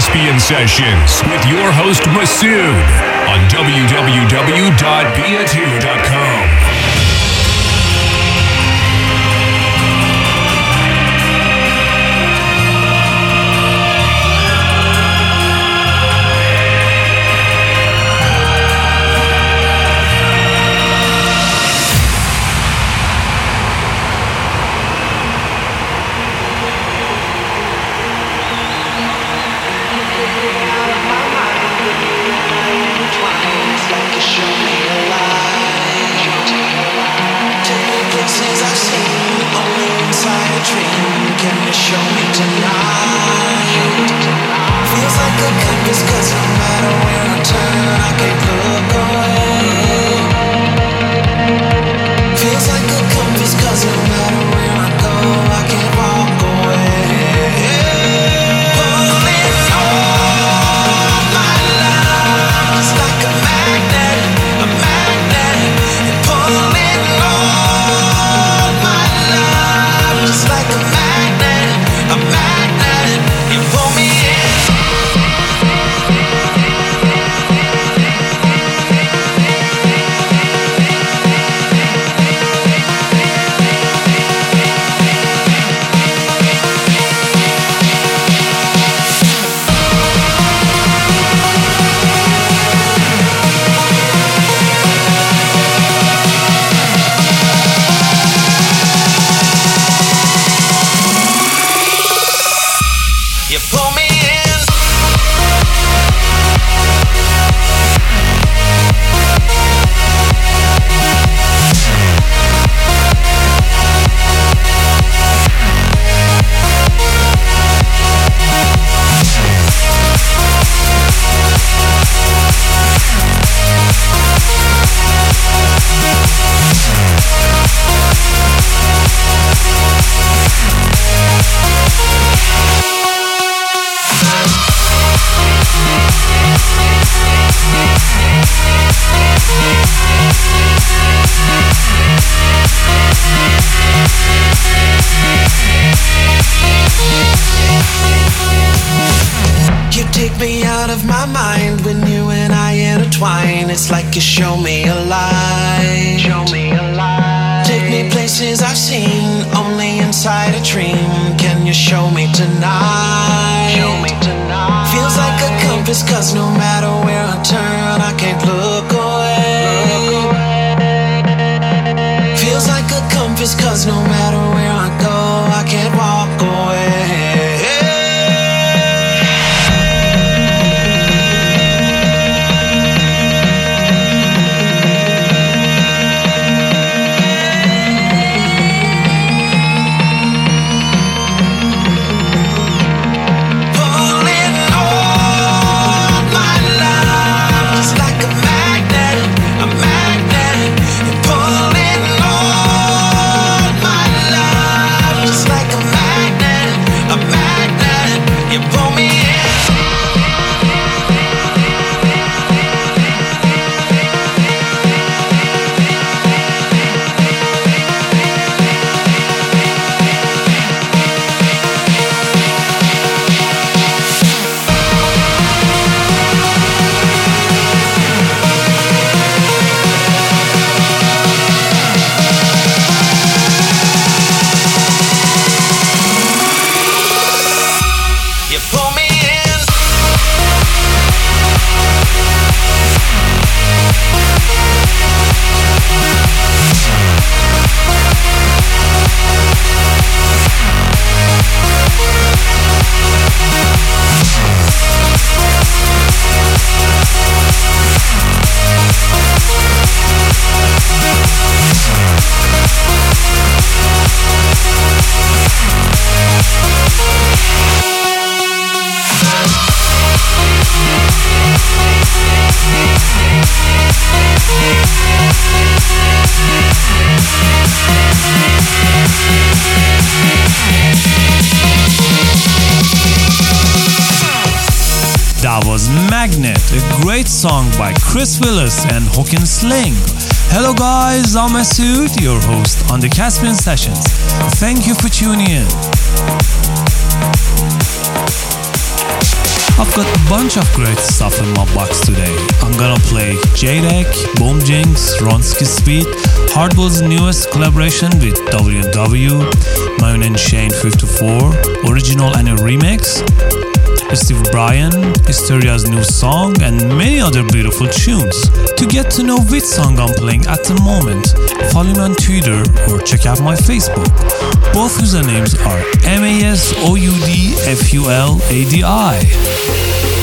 are listening to the Caspian Sessions with your host Masood on www.bia2.com. Masood, your host on the Caspian Sessions. Thank you for tuning in. I've got a bunch of great stuff in my box today. I'm gonna play Jaytech, Boom Jinx, Ronski Speed, Hardwell's newest collaboration with WW, Myon and Shane 54, original and a remix, Steve Brian, Hysteria's new song, and many other beautiful tunes. To get to know which song I'm playing at the moment, follow me on Twitter or check out my Facebook. Both usernames are M A S O U D F U L A D I.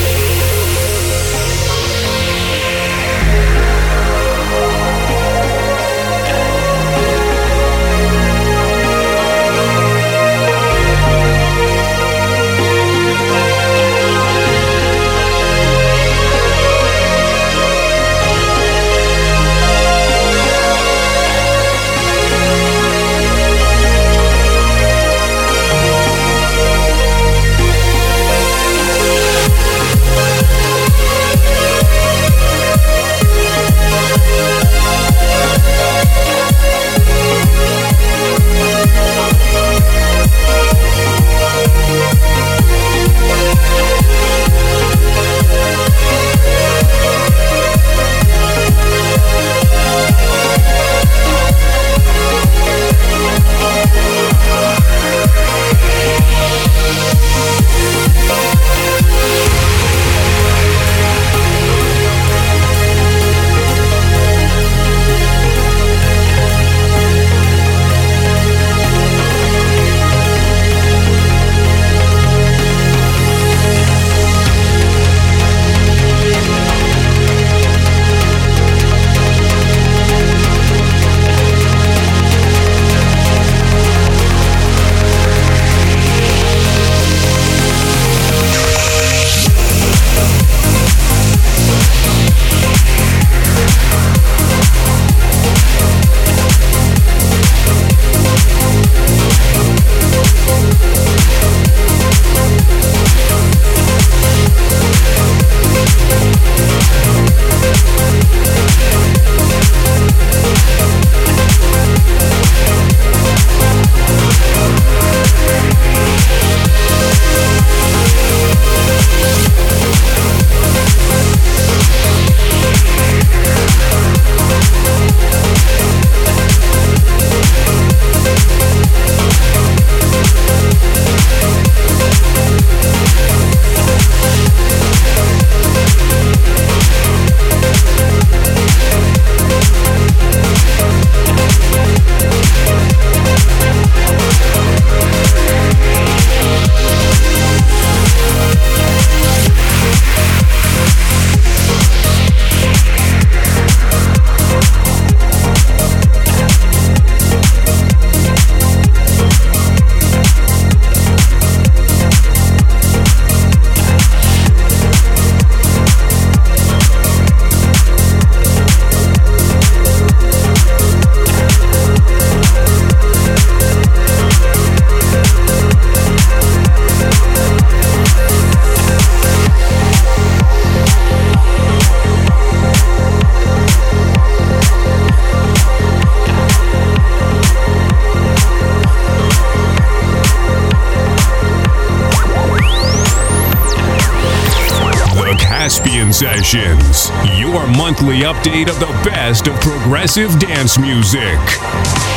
monthly update of the best of progressive dance music.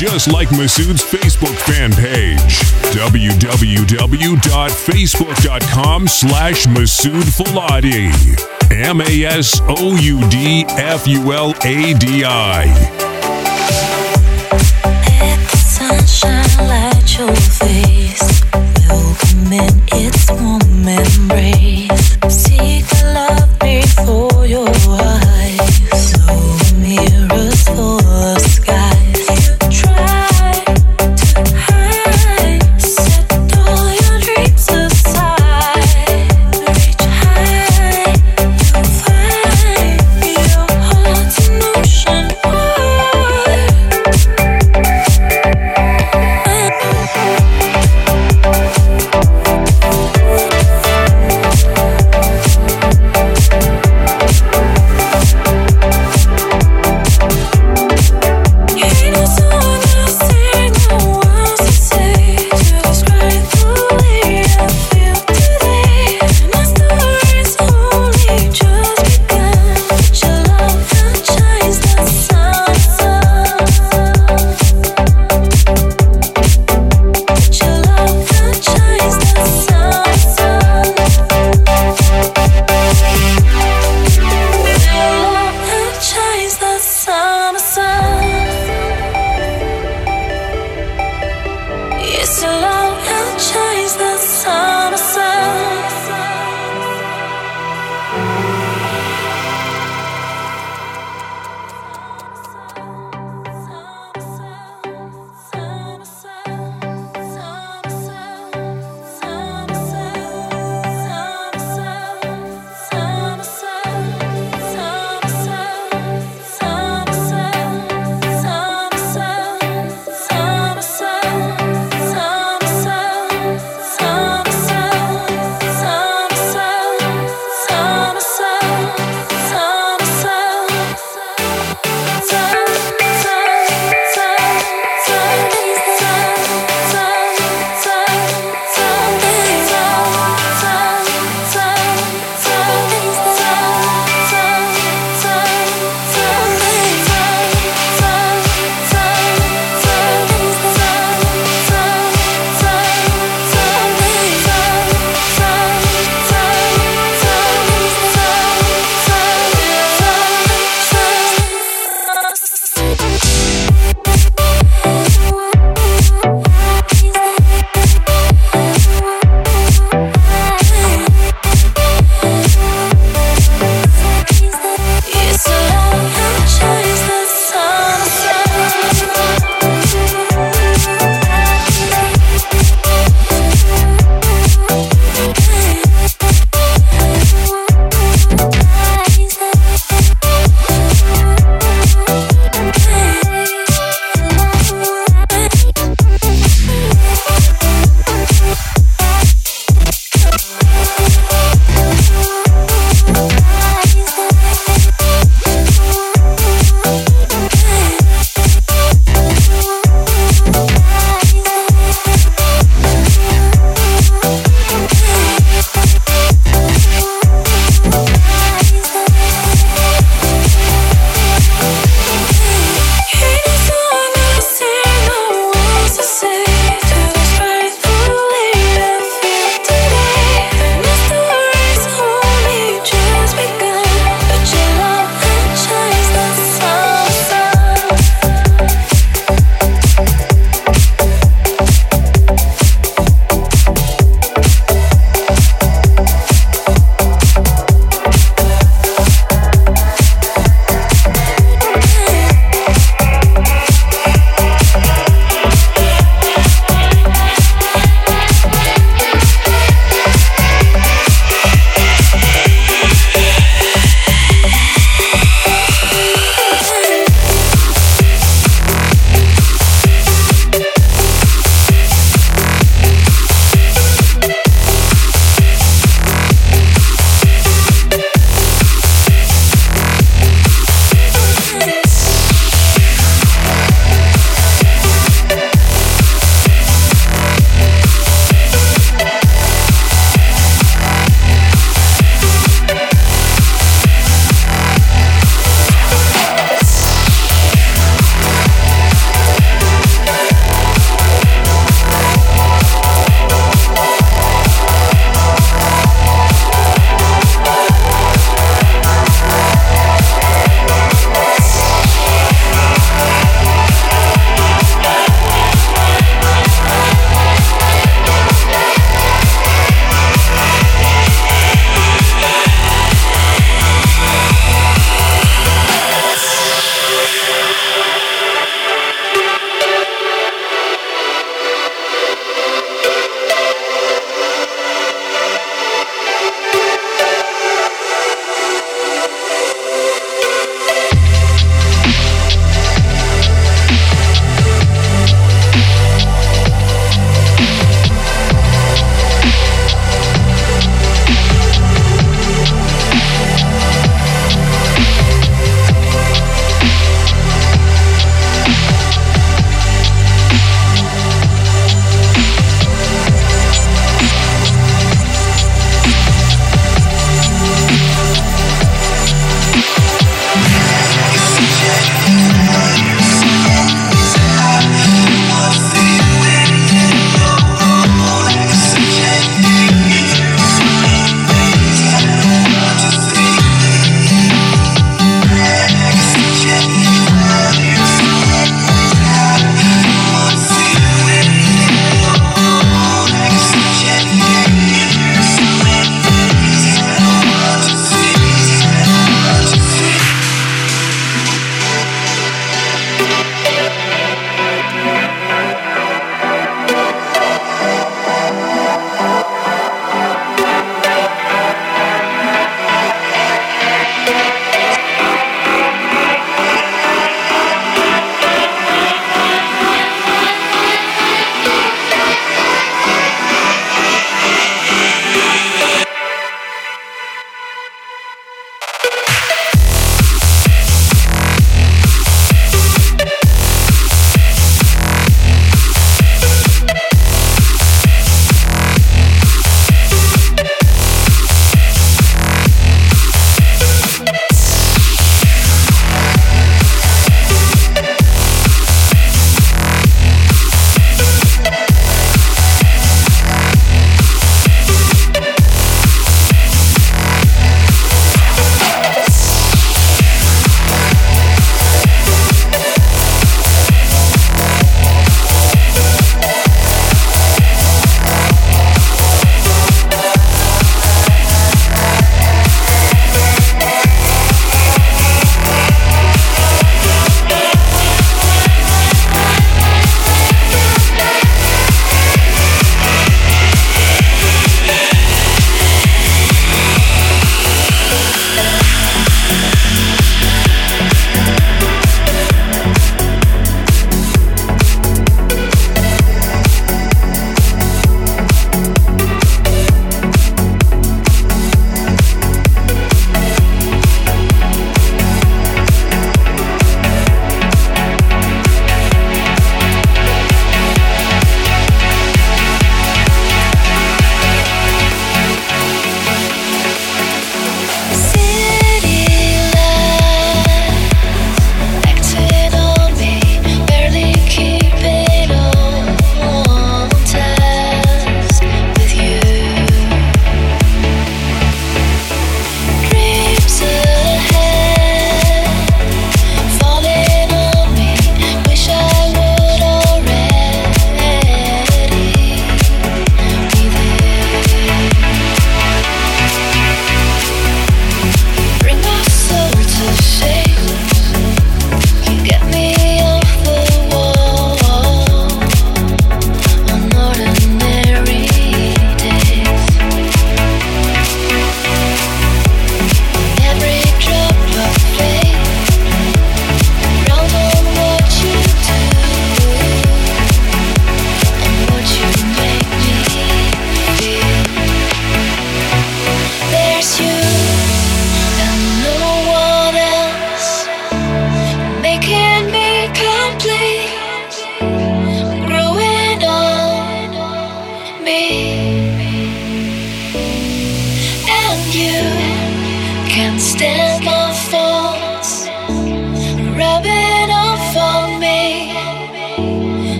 Just like Masoud's Facebook fan page. www.facebook.com slash Masood Fuladi. M-A-S-O-U-D-F-U-L-A-D-I. embrace. Seek love before your eyes.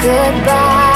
Goodbye.